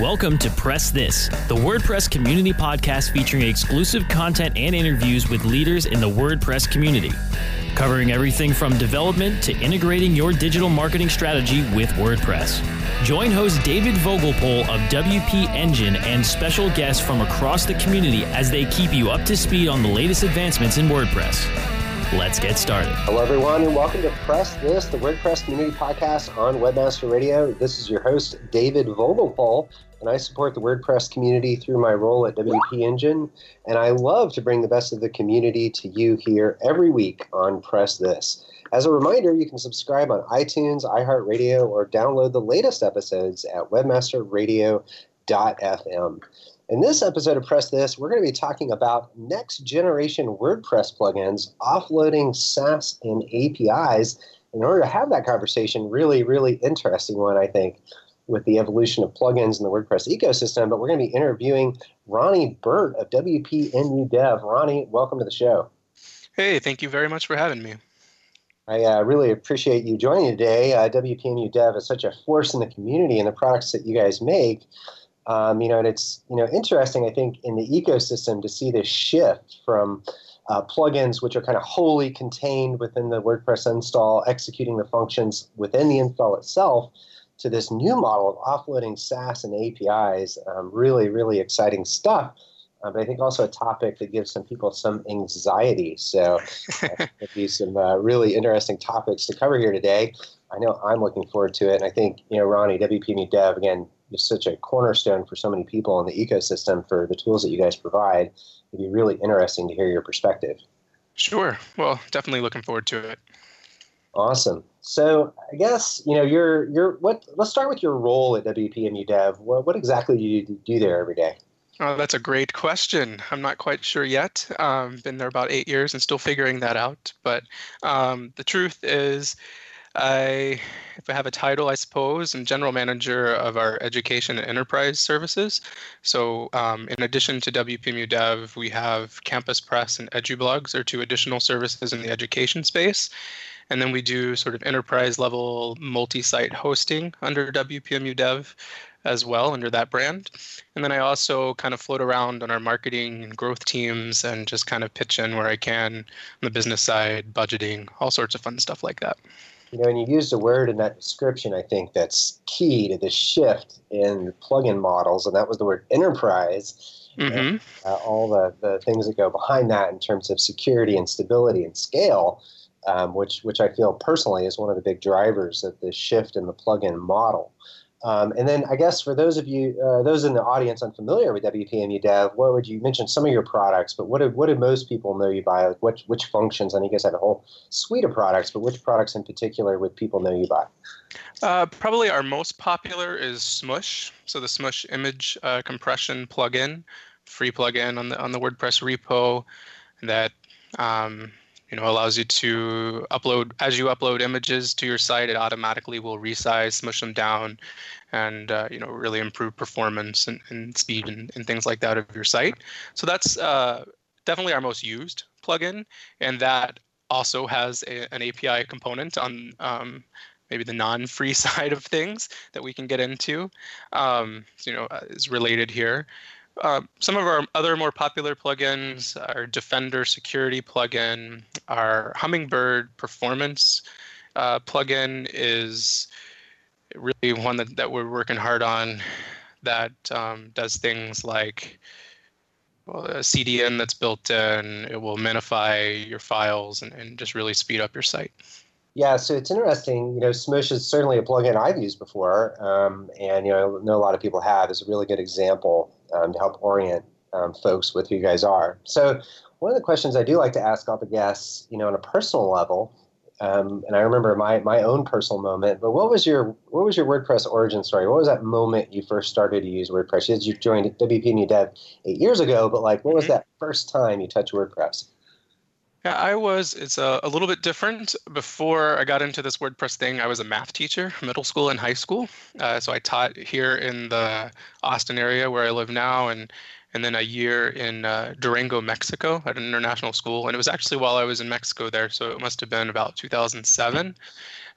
Welcome to Press This, the WordPress community podcast featuring exclusive content and interviews with leaders in the WordPress community, covering everything from development to integrating your digital marketing strategy with WordPress. Join host David Vogelpohl of WP Engine and special guests from across the community as they keep you up to speed on the latest advancements in WordPress. Let's get started. Hello, everyone, and welcome to Press This, the WordPress community podcast on Webmaster Radio. This is your host, David Vogelpohl, and I support the WordPress community through my role at WP Engine. And I love to bring the best of the community to you here every week on Press This. As a reminder, you can subscribe on iTunes, iHeartRadio, or download the latest episodes at webmasterradio.fm. In this episode of Press This, we're going to be talking about next generation WordPress plugins, offloading SaaS and APIs. In order to have that conversation, really, really interesting one, I think, with the evolution of plugins in the WordPress ecosystem. But we're going to be interviewing Ronnie Burt of WPMU Dev. Ronnie, welcome to the show. Hey, thank you very much for having me. I uh, really appreciate you joining today. Uh, WPMU Dev is such a force in the community and the products that you guys make. Um, you know, and it's you know interesting. I think in the ecosystem to see this shift from uh, plugins, which are kind of wholly contained within the WordPress install, executing the functions within the install itself, to this new model of offloading SaaS and APIs. Um, really, really exciting stuff. Uh, but I think also a topic that gives some people some anxiety. So, uh, be some uh, really interesting topics to cover here today. I know I'm looking forward to it, and I think you know Ronnie WP Dev again is such a cornerstone for so many people in the ecosystem for the tools that you guys provide. It'd be really interesting to hear your perspective. Sure. Well, definitely looking forward to it. Awesome. So I guess you know you're you're what. Let's start with your role at WPMU Dev. What, what exactly do you do there every day? Oh, that's a great question. I'm not quite sure yet. Um, been there about eight years and still figuring that out. But um, the truth is, I, if I have a title, I suppose, I'm general manager of our education and enterprise services. So, um, in addition to WPMU Dev, we have Campus Press and EduBlogs are two additional services in the education space. And then we do sort of enterprise level multi site hosting under WPMU Dev as well under that brand. And then I also kind of float around on our marketing and growth teams and just kind of pitch in where I can on the business side, budgeting, all sorts of fun stuff like that. You know, and you used a word in that description, I think, that's key to the shift in plugin models, and that was the word enterprise. Mm-hmm. And, uh, all the, the things that go behind that in terms of security and stability and scale, um, which, which I feel personally is one of the big drivers of the shift in the plugin model. Um, and then I guess for those of you, uh, those in the audience unfamiliar with WPMU Dev, what would you mention some of your products, but what do, what do most people know you by? Like which, which functions? I think you guys have a whole suite of products, but which products in particular would people know you by? Uh, probably our most popular is Smush. So the Smush image uh, compression plugin, free plugin on the on the WordPress repo that um, you know allows you to upload as you upload images to your site it automatically will resize smush them down and uh, you know really improve performance and, and speed and, and, things like that of your site. So that's uh, definitely our most used plugin and that also has a, an api component on um, maybe the non-free side of things that we can get into um, you know uh, is related here uh, some of our other more popular plugins, our Defender security plugin, our Hummingbird performance uh, plugin is really one that, that we're working hard on that um, does things like well, a CDN that's built in, it will minify your files and, and just really speed up your site. Yeah, so it's interesting. You know, Smush is certainly a plugin I've used before, um, and you know, I know a lot of people have. It's a really good example um, to help orient um, folks with who you guys are. So, one of the questions I do like to ask all the guests, you know, on a personal level, um, and I remember my my own personal moment. But what was your what was your WordPress origin story? What was that moment you first started to use WordPress? You joined WPMU Dev eight years ago, but like, what was mm-hmm. that first time you touched WordPress? Yeah, I was. It's a, a little bit different. Before I got into this WordPress thing, I was a math teacher, middle school and high school. Uh, so I taught here in the Austin area where I live now, and and then a year in uh, Durango, Mexico, at an international school. And it was actually while I was in Mexico there, so it must have been about 2007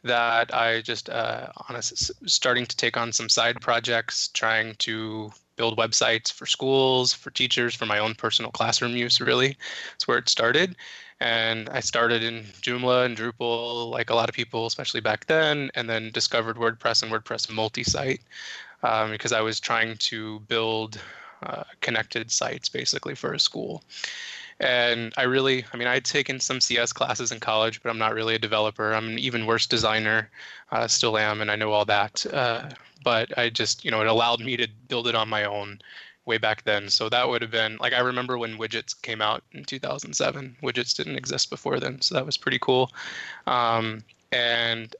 that I just uh, honestly starting to take on some side projects, trying to build websites for schools, for teachers, for my own personal classroom use. Really, that's where it started. And I started in Joomla and Drupal, like a lot of people, especially back then, and then discovered WordPress and WordPress multi-site um, because I was trying to build uh, connected sites basically for a school. And I really, I mean, I'd taken some CS classes in college, but I'm not really a developer. I'm an even worse designer, uh, still am, and I know all that. Uh, but I just, you know, it allowed me to build it on my own way back then. So that would have been like I remember when widgets came out in 2007. Widgets didn't exist before then, so that was pretty cool. Um, and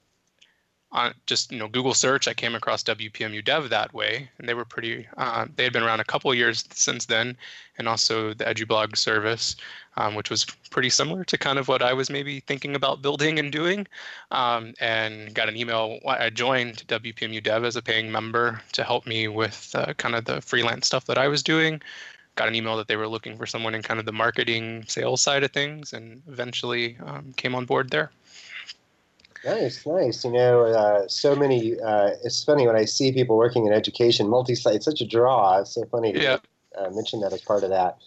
on just you know Google search, I came across WPMU Dev that way, and they were pretty. Uh, they had been around a couple years since then, and also the EduBlog service, um, which was pretty similar to kind of what I was maybe thinking about building and doing. Um, and got an email. I joined WPMU Dev as a paying member to help me with uh, kind of the freelance stuff that I was doing. Got an email that they were looking for someone in kind of the marketing sales side of things, and eventually um, came on board there. Nice, nice. You know, uh, so many. Uh, it's funny when I see people working in education, multi-site, such a draw. It's so funny to uh, mention that as part of that.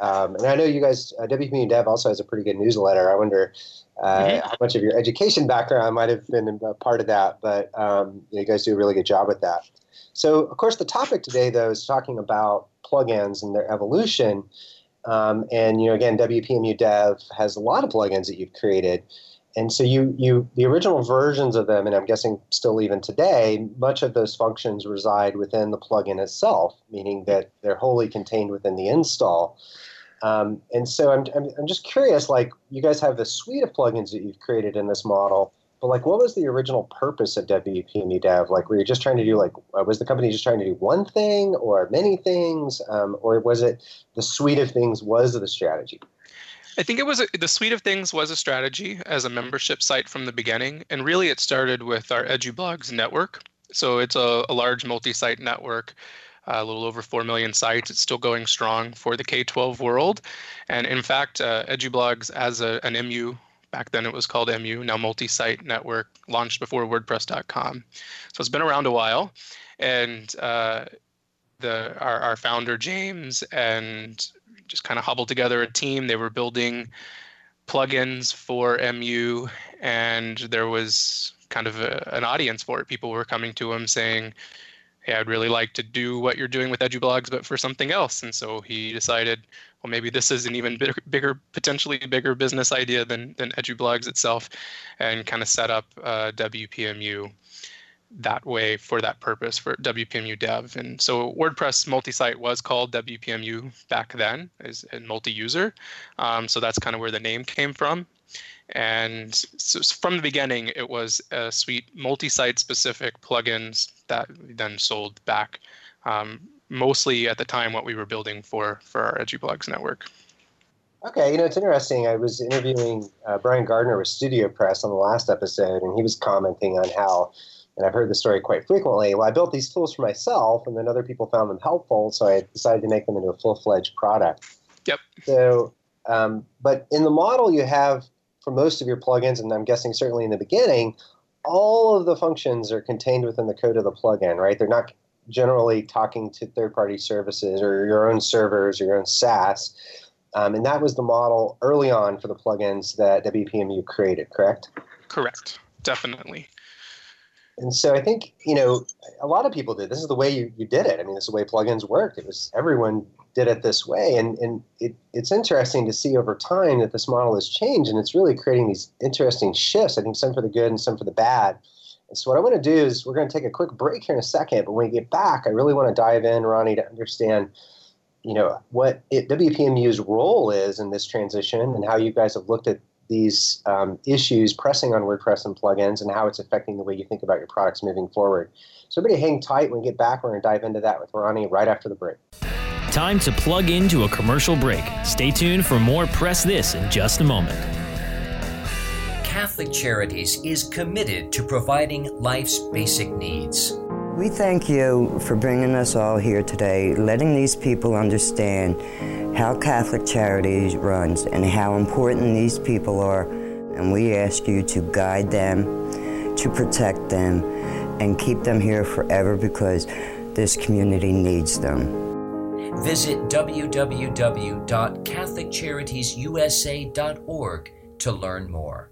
Um, and I know you guys, uh, WPMU Dev also has a pretty good newsletter. I wonder uh, mm-hmm. how much of your education background might have been a part of that, but um, you guys do a really good job with that. So, of course, the topic today, though, is talking about plugins and their evolution. Um, and you know, again, WPMU Dev has a lot of plugins that you've created and so you you the original versions of them, and I'm guessing still even today, much of those functions reside within the plugin itself, meaning that they're wholly contained within the install. Um, and so I'm, I'm, I'm just curious, like you guys have this suite of plugins that you've created in this model, but like what was the original purpose of WPMU Dev? Like were you just trying to do like, uh, was the company just trying to do one thing or many things? Um, or was it the suite of things was the strategy? I think it was a, the suite of things was a strategy as a membership site from the beginning, and really it started with our EduBlogs network. So it's a, a large multi-site network, uh, a little over four million sites. It's still going strong for the K-12 world, and in fact, uh, EduBlogs as a, an MU back then it was called MU, now multi-site network, launched before WordPress.com. So it's been around a while, and uh, the our, our founder James and just kind of hobbled together a team. They were building plugins for MU, and there was kind of a, an audience for it. People were coming to him saying, "Hey, I'd really like to do what you're doing with EduBlogs, but for something else." And so he decided, well, maybe this is an even bigger, bigger potentially bigger business idea than than EduBlogs itself, and kind of set up uh, WPMU that way for that purpose for WPMU dev. And so WordPress multi-site was called WPMU back then as a multi-user. Um, so that's kind of where the name came from. And so from the beginning, it was a suite multi-site specific plugins that then sold back um, mostly at the time what we were building for for our EduBlogs network. Okay, you know, it's interesting. I was interviewing uh, Brian Gardner with Studio Press on the last episode, and he was commenting on how, and I've heard the story quite frequently. Well, I built these tools for myself, and then other people found them helpful, so I decided to make them into a full fledged product. Yep. So, um, but in the model you have for most of your plugins, and I'm guessing certainly in the beginning, all of the functions are contained within the code of the plugin, right? They're not generally talking to third party services or your own servers or your own SaaS. Um, and that was the model early on for the plugins that WPMU created, correct? Correct, definitely. And so I think, you know, a lot of people did. This is the way you, you did it. I mean, this is the way plugins worked. It was everyone did it this way. And, and it, it's interesting to see over time that this model has changed and it's really creating these interesting shifts, I think some for the good and some for the bad. And so what I want to do is we're going to take a quick break here in a second, but when we get back, I really want to dive in, Ronnie, to understand – you know what it, WPMU's role is in this transition and how you guys have looked at these um, issues pressing on WordPress and plugins and how it's affecting the way you think about your products moving forward. So everybody hang tight when we get back. We're going to dive into that with Ronnie right after the break. Time to plug into a commercial break. Stay tuned for more Press This in just a moment. Catholic Charities is committed to providing life's basic needs. We thank you for bringing us all here today, letting these people understand how Catholic Charities runs and how important these people are. And we ask you to guide them, to protect them, and keep them here forever because this community needs them. Visit www.catholiccharitiesusa.org to learn more.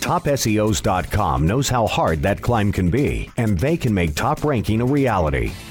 TopSEOs.com knows how hard that climb can be, and they can make top ranking a reality.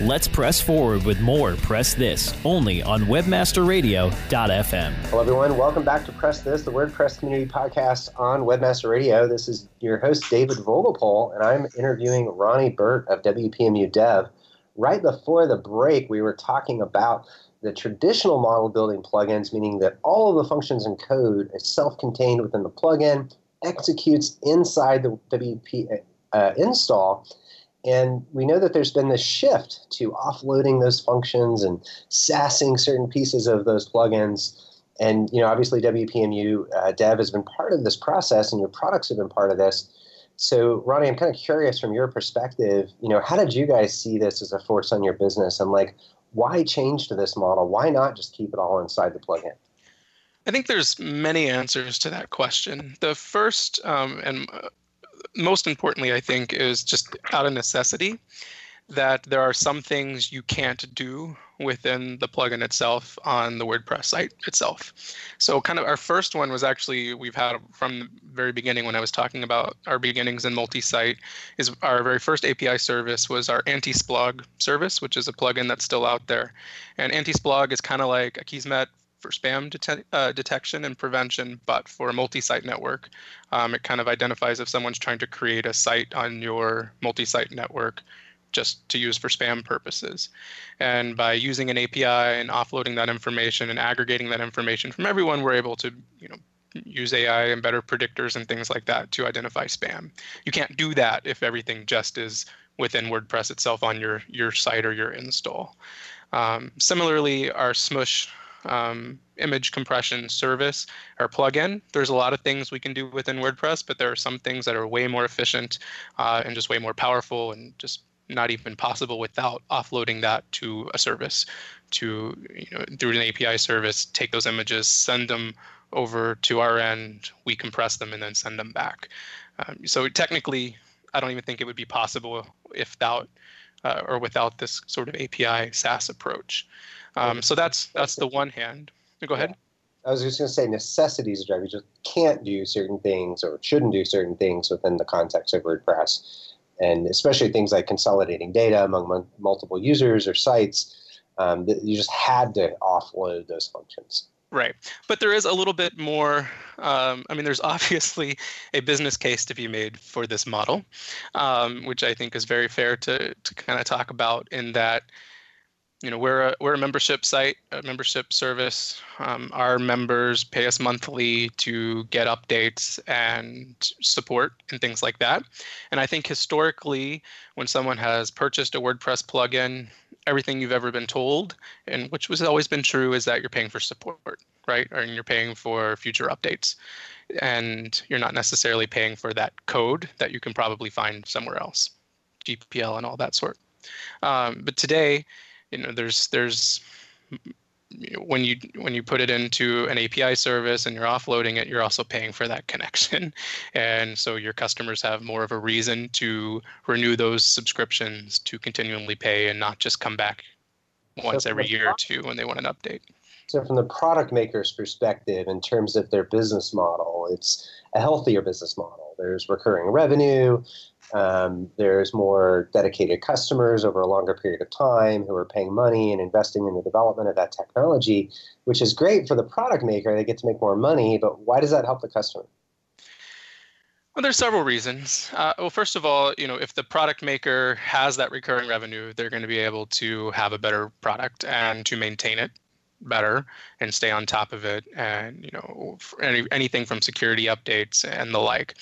Let's press forward with more Press This, only on WebmasterRadio.fm. Hello, everyone. Welcome back to Press This, the WordPress community podcast on Webmaster Radio. This is your host, David Vogelpohl, and I'm interviewing Ronnie Burt of WPMU Dev. Right before the break, we were talking about the traditional model building plugins, meaning that all of the functions and code is self contained within the plugin, executes inside the WP uh, install and we know that there's been this shift to offloading those functions and sassing certain pieces of those plugins. And you know, obviously, WPMU uh, Dev has been part of this process, and your products have been part of this. So, Ronnie, I'm kind of curious from your perspective. You know, how did you guys see this as a force on your business? And like, why change to this model? Why not just keep it all inside the plugin? I think there's many answers to that question. The first um, and uh, most importantly, I think, is just out of necessity that there are some things you can't do within the plugin itself on the WordPress site itself. So, kind of our first one was actually we've had from the very beginning when I was talking about our beginnings in multi site, is our very first API service was our anti splog service, which is a plugin that's still out there. And anti splog is kind of like Akismet for spam uh, detection and prevention, but for a multi-site network, um, it kind of identifies if someone's trying to create a site on your multi-site network just to use for spam purposes. And by using an API and offloading that information and aggregating that information from everyone, we're able to, you know, use AI and better predictors and things like that to identify spam. You can't do that if everything just is within WordPress itself on your your site or your install. Um, similarly, our Smush um, image compression service or plugin. There's a lot of things we can do within WordPress, but there are some things that are way more efficient uh, and just way more powerful and just not even possible without offloading that to a service to you know through an API service take those images send them over to our end we compress them and then send them back um, so technically I don't even think it would be possible if without uh, or without this sort of API SaaS approach um, so that's that's the one hand. Go ahead. I was just going to say necessities drive. You just can't do certain things or shouldn't do certain things within the context of WordPress, and especially things like consolidating data among m- multiple users or sites. Um, you just had to offload those functions. Right. But there is a little bit more. Um, I mean, there's obviously a business case to be made for this model, um, which I think is very fair to, to kind of talk about in that you know we're a we're a membership site a membership service. Um, our members pay us monthly to get updates and support and things like that. And i think historically when someone has purchased a wordpress plugin everything you've ever been told and which was always been true is that you're paying for support right? And you're paying for future updates. And you're not necessarily paying for that code that you can probably find somewhere else gpl and all that sort. Um, but today you know there's there's when you when you put it into an API service and you're offloading it, you're also paying for that connection, and so your customers have more of a reason to renew those subscriptions to continually pay and not just come back once so every year or two when they want an update. So, from the product maker's perspective, in terms of their business model, it's a healthier business model. There's recurring revenue. Um, there's more dedicated customers over a longer period of time who are paying money and investing in the development of that technology, which is great for the product maker. They get to make more money, but why does that help the customer? Well, there's several reasons. Uh, well, first of all, you know, if the product maker has that recurring revenue, they're going to be able to have a better product and to maintain it better and stay on top of it and you know any, anything from security updates and the like.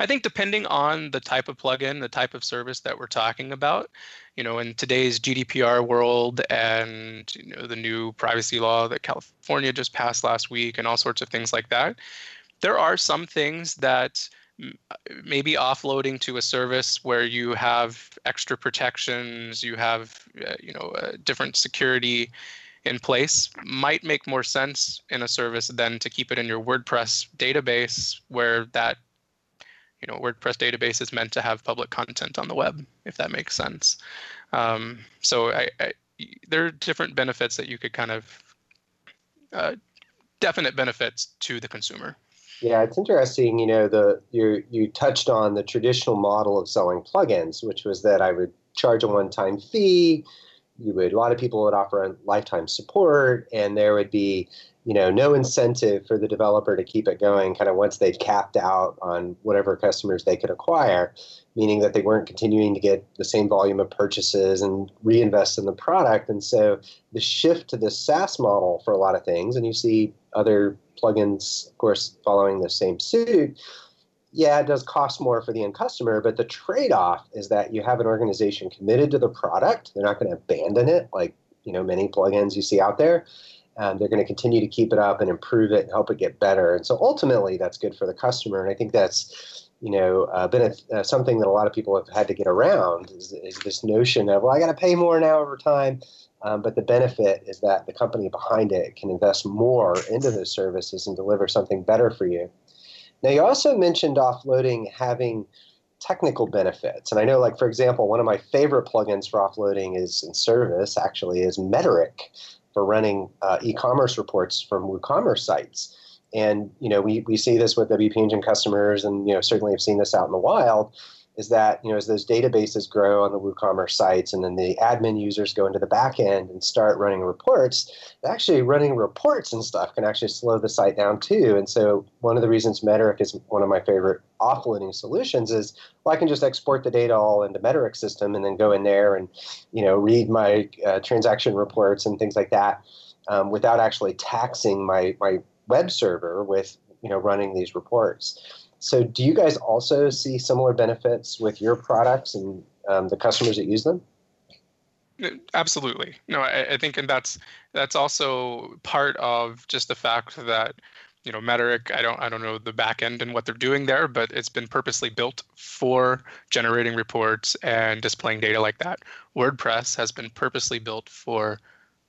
I think depending on the type of plugin the type of service that we're talking about you know in today's gdpr world and you know the new privacy law that california just passed last week and all sorts of things like that there are some things that maybe offloading to a service where you have extra protections you have uh, you know uh, different security in place might make more sense in a service than to keep it in your WordPress database where that you know WordPress database is meant to have public content on the web if that makes sense. Um, so I, I, there are different benefits that you could kind of uh, definite benefits to the consumer. Yeah, it's interesting. You know, the you you touched on the traditional model of selling plugins, which was that I would charge a one-time fee you would a lot of people would offer lifetime support and there would be you know no incentive for the developer to keep it going kind of once they'd capped out on whatever customers they could acquire meaning that they weren't continuing to get the same volume of purchases and reinvest in the product. And so the shift to the SaaS model for a lot of things and you see other plugins of course following the same suit yeah, it does cost more for the end customer, but the trade off is that you have an organization committed to the product. They're not going to abandon it like you know many plugins you see out there. Um, they're going to continue to keep it up and improve it and help it get better. And so ultimately, that's good for the customer. And I think that's you know uh, been a, uh, something that a lot of people have had to get around is, is this notion of well, I got to pay more now over time. Um, but the benefit is that the company behind it can invest more into those services and deliver something better for you. Now, you also mentioned offloading having technical benefits. And I know, like, for example, one of my favorite plugins for offloading is in service, actually, is Metorik for running uh, e commerce reports from WooCommerce sites. And, you know, we, we see this with WP Engine customers, and, you know, certainly have seen this out in the wild is that you know as those databases grow on the WooCommerce sites, and then the admin users go into the back end and start running reports, actually running reports and stuff can actually slow the site down too. And so one of the reasons Metorik is one of my favorite offloading solutions is well, I can just export the data all into Metorik system and then go in there and you know read my uh, transaction reports and things like that um, without actually taxing my my web server with you know running these reports. So, do you guys also see similar benefits with your products and um, the customers that use them? Absolutely. No, I, I, think, and that's that's also part of just the fact that you know Metorik. I don't I don't know the back end and what they're doing there, but it's been purposely built for generating reports and displaying data like that. WordPress has been purposely built for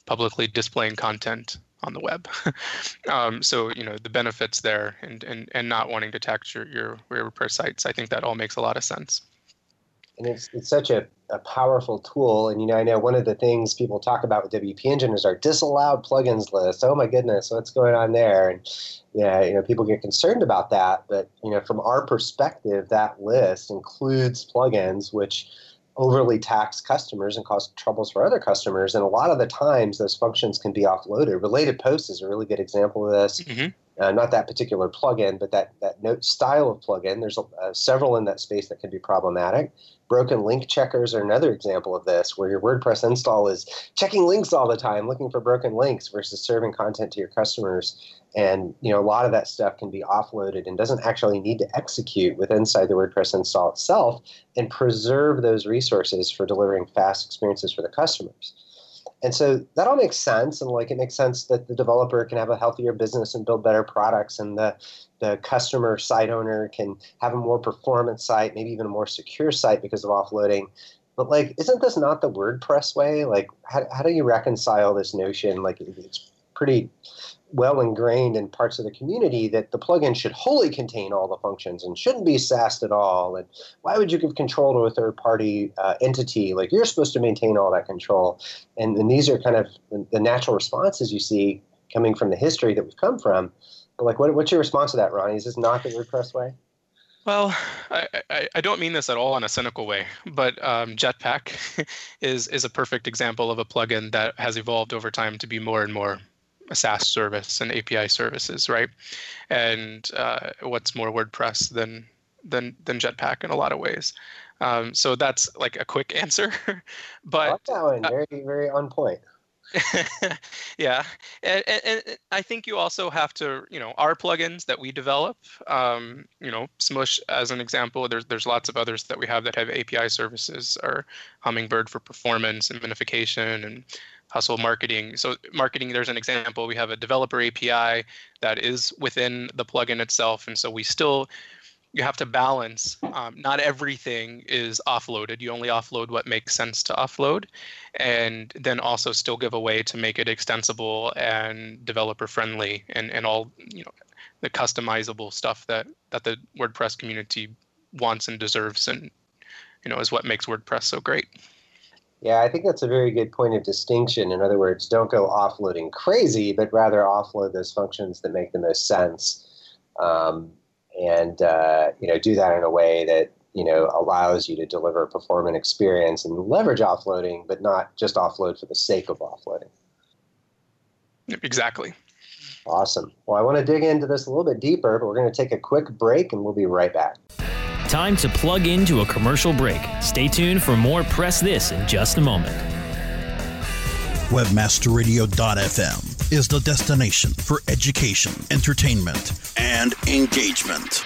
publicly displaying content on the web. um, so you know the benefits there, and and and not wanting to tax your your WordPress sites. I think that all makes a lot of sense and it's, it's such a, a powerful tool. And you know, I know one of the things people talk about with WP Engine is our disallowed plugins list. Oh my goodness, what's going on there? And yeah, you know, people get concerned about that. But you know, from our perspective, that list includes plugins which overly tax customers and cause troubles for other customers. And a lot of the times, those functions can be offloaded. Related posts is a really good example of this. Mm-hmm. Uh, not that particular plugin, but that, that note style of plugin. There's uh, several in that space that can be problematic. Broken link checkers are another example of this, where your WordPress install is checking links all the time, looking for broken links versus serving content to your customers. And you know, a lot of that stuff can be offloaded and doesn't actually need to execute with inside the WordPress install itself and preserve those resources for delivering fast experiences for the customers. And so that all makes sense, and like it makes sense that the developer can have a healthier business and build better products, and the the customer site owner can have a more performance site, maybe even a more secure site because of offloading. But like, isn't this not the WordPress way? Like, how how do you reconcile this notion? Like, it's pretty well ingrained in parts of the community that the plugin should wholly contain all the functions and shouldn't be SaaS at all. And why would you give control to a third party uh, entity? Like you're supposed to maintain all that control. And, and these are kind of the natural responses you see coming from the history that we've come from. But like, what, what's your response to that, Ronnie? Is this not the WordPress way? Well, I, I, I, don't mean this at all in a cynical way, but um, Jetpack is is a perfect example of a plugin that has evolved over time to be more and more a SaaS service and API services, right? And uh, what's more WordPress than than than Jetpack in a lot of ways. Um, so that's like a quick answer, but that one. Very very on point. yeah, and, and, and, I think you also have to, you know, our plugins that we develop, um, you know, Smush as an example. There's there's lots of others that we have that have API services, or Hummingbird for performance and minification, and hustle marketing. So marketing, there's an example. We have a developer API that is within the plugin itself, and so we still you have to balance. Um, not everything is offloaded. You only offload what makes sense to offload, and then also still give a way to make it extensible and developer friendly, and and all you know the customizable stuff that that the WordPress community wants and deserves, and you know is what makes WordPress so great. Yeah, I think that's a very good point of distinction. In other words, don't go offloading crazy, but rather offload those functions that make the most sense, um, and uh, you know do that in a way that you know allows you to deliver a performant experience and leverage offloading, but not just offload for the sake of offloading. Exactly. Awesome. Well, I want to dig into this a little bit deeper, but we're going to take a quick break, and we'll be right back. Time to plug into a commercial break. Stay tuned for more Press This in just a moment. Webmasterradio.fm is the destination for education, entertainment, and engagement.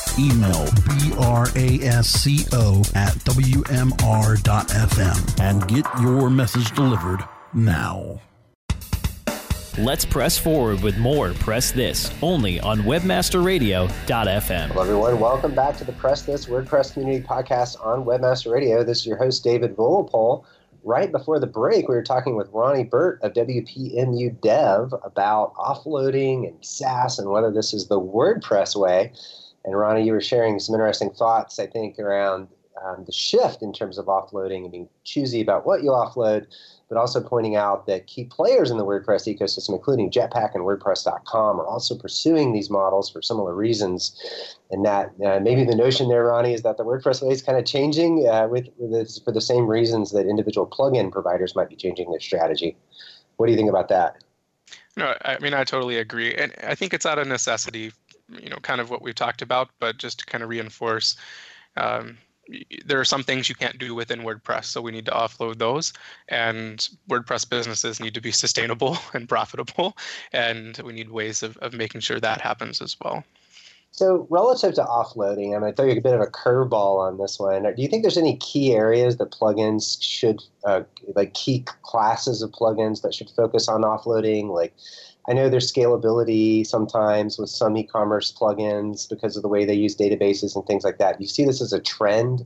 Email brasco at wmr.fm and get your message delivered now. Let's press forward with more Press This only on webmasterradio.fm. Hello, everyone. Welcome back to the Press This WordPress Community Podcast on Webmaster Radio. This is your host, David Vogelpohl right before the break, we were talking with Ronnie Burt of WPMU Dev about offloading and SaaS and whether this is the WordPress way. And Ronnie, you were sharing some interesting thoughts, I think, around um, the shift in terms of offloading and being choosy about what you offload, but also pointing out that key players in the WordPress ecosystem, including Jetpack and WordPress.com, are also pursuing these models for similar reasons. And that uh, maybe the notion there, Ronnie, is that the WordPress way is kind of changing uh, with, with this, for the same reasons that individual plugin providers might be changing their strategy. What do you think about that? No, I mean I totally agree, and I think it's out of necessity. You know, kind of what we've talked about, but just to kind of reinforce. Um, there are some things you can't do within WordPress, so we need to offload those. And WordPress businesses need to be sustainable and profitable, and we need ways of, of making sure that happens as well. So, relative to offloading, I'm going to throw you a bit of a curveball on this one. Do you think there's any key areas that plugins should, uh, like key classes of plugins that should focus on offloading? Like, I know there's scalability sometimes with some e-commerce plugins because of the way they use databases and things like that. You see this as a trend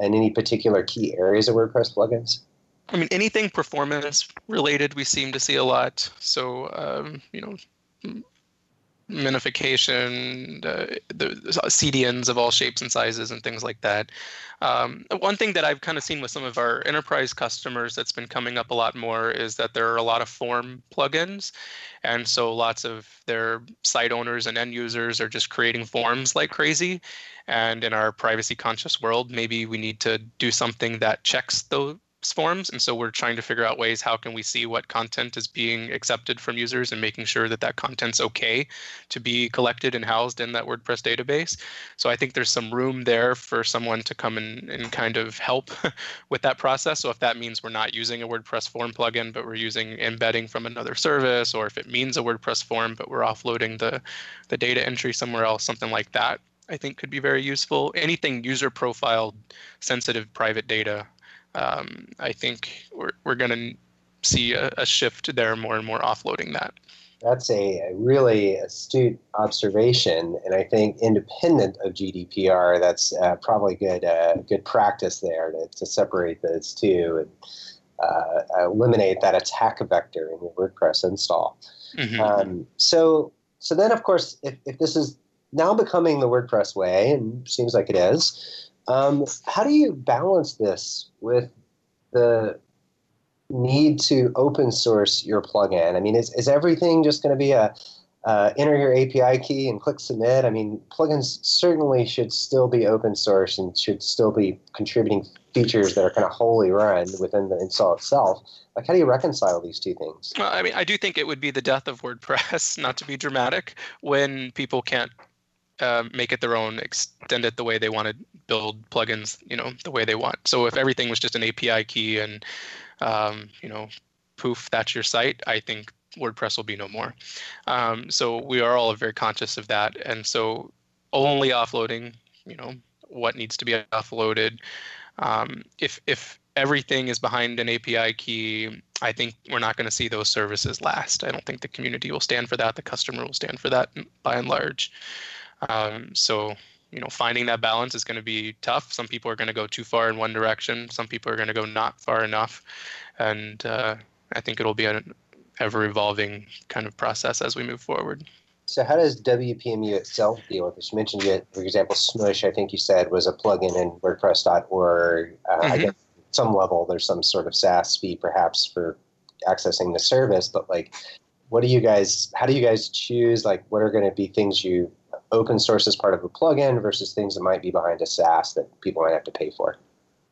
in any particular key areas of WordPress plugins? I mean, anything performance related, we seem to see a lot. So, um, you know, minification, the, the CDNs of all shapes and sizes, and things like that. Um, one thing that I've kind of seen with some of our enterprise customers that's been coming up a lot more is that there are a lot of form plugins. And so lots of their site owners and end users are just creating forms like crazy. And in our privacy conscious world, maybe we need to do something that checks those forms and so we're trying to figure out ways how can we see what content is being accepted from users and making sure that that content's okay to be collected and housed in that wordpress database so i think there's some room there for someone to come and kind of help with that process so if that means we're not using a wordpress form plugin but we're using embedding from another service or if it means a wordpress form but we're offloading the the data entry somewhere else something like that I think could be very useful. Anything user profile sensitive private data um, I think we're, we're going to see a, a, shift there more and more offloading that. That's a, really astute observation, and I think independent of GDPR, that's uh, probably good uh, good practice there to, to separate those two and uh, eliminate that attack vector in your WordPress install. Mm-hmm. Um, so, so then, of course, if, if this is now becoming the WordPress way, and seems like it is, um, how do you balance this with the need to open source your plugin? I mean, is, is everything just going to be a uh, enter your API key and click submit? I mean, plugins certainly should still be open source and should still be contributing features that are kind of wholly run within the install itself. Like, how do you reconcile these two things? Well, I mean, I do think it would be the death of WordPress, not to be dramatic, when people can't uh, make it their own, extend it the way they want to build plugins, you know, the way they want. So if everything was just an API key and, um, you know, poof, that's your site, I think WordPress will be no more. Um, so we are all very conscious of that. And so only offloading, you know, what needs to be offloaded. Um, if, if everything is behind an API key, I think we're not going to see those services last. I don't think the community will stand for that. The customer will stand for that by and large. Um, so you know, finding that balance is going to be tough. Some people are going to go too far in one direction. Some people are going to go not far enough, and uh, I think it'll be an ever evolving kind of process as we move forward. So, how does WPMU itself deal with this? You mentioned it, for example, Smush. I think you said was a plugin in WordPress.org. Uh, mm-hmm. I guess some level there's some sort of SaaS fee perhaps for accessing the service, but like, what do you guys? How do you guys choose? Like, what are going to be things you open source as part of a plugin versus things that might be behind a SaaS that people might have to pay for?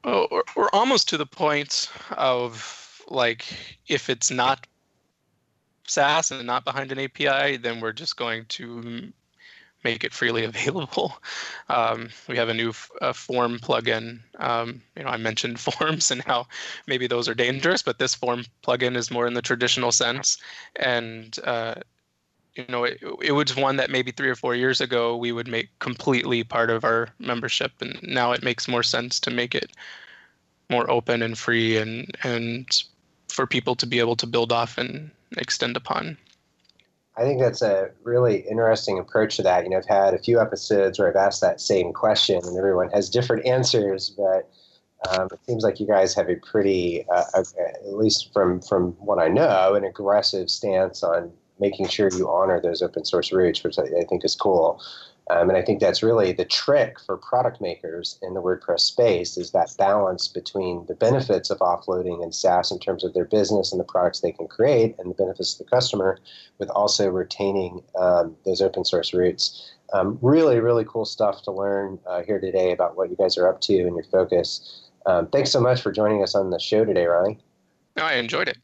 Well, we're, almost to the point of like if it's not SaaS and not behind an API, then we're just going to make it freely available. Um, we have a new uh, form plugin. Um, you know, I mentioned forms and how maybe those are dangerous, but this form plugin is more in the traditional sense. And uh, you know, it, it was one that maybe three or four years ago we would make completely part of our membership, and now it makes more sense to make it more open and free, and and for people to be able to build off and extend upon. I think that's a really interesting approach to that. You know, I've had a few episodes where I've asked that same question, and everyone has different answers. But um, it seems like you guys have a pretty, uh, at least from from what I know, an aggressive stance on making sure you honor those open source roots, which I, I think is cool. Um, and I think that's really the trick for product makers in the WordPress space is that balance between the benefits of offloading and SaaS in terms of their business and the products they can create and the benefits to the customer, with also retaining um, those open source roots. Um, really, really cool stuff to learn uh, here today about what you guys are up to and your focus. Um, thanks so much for joining us on the show today, Ronnie. No, I enjoyed it.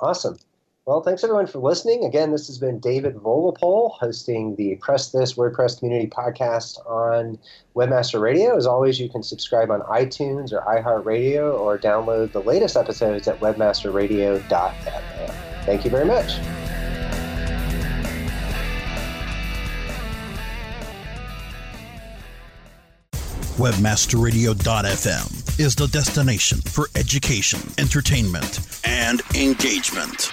Awesome. Well, thanks everyone for listening. Again, this has been David Vogelpohl hosting the Press This WordPress Community Podcast on Webmaster Radio. As always, you can subscribe on iTunes or iHeartRadio or download the latest episodes at webmasterradio.fm. Thank you very much. Webmasterradio.fm is the destination for education, entertainment, and engagement.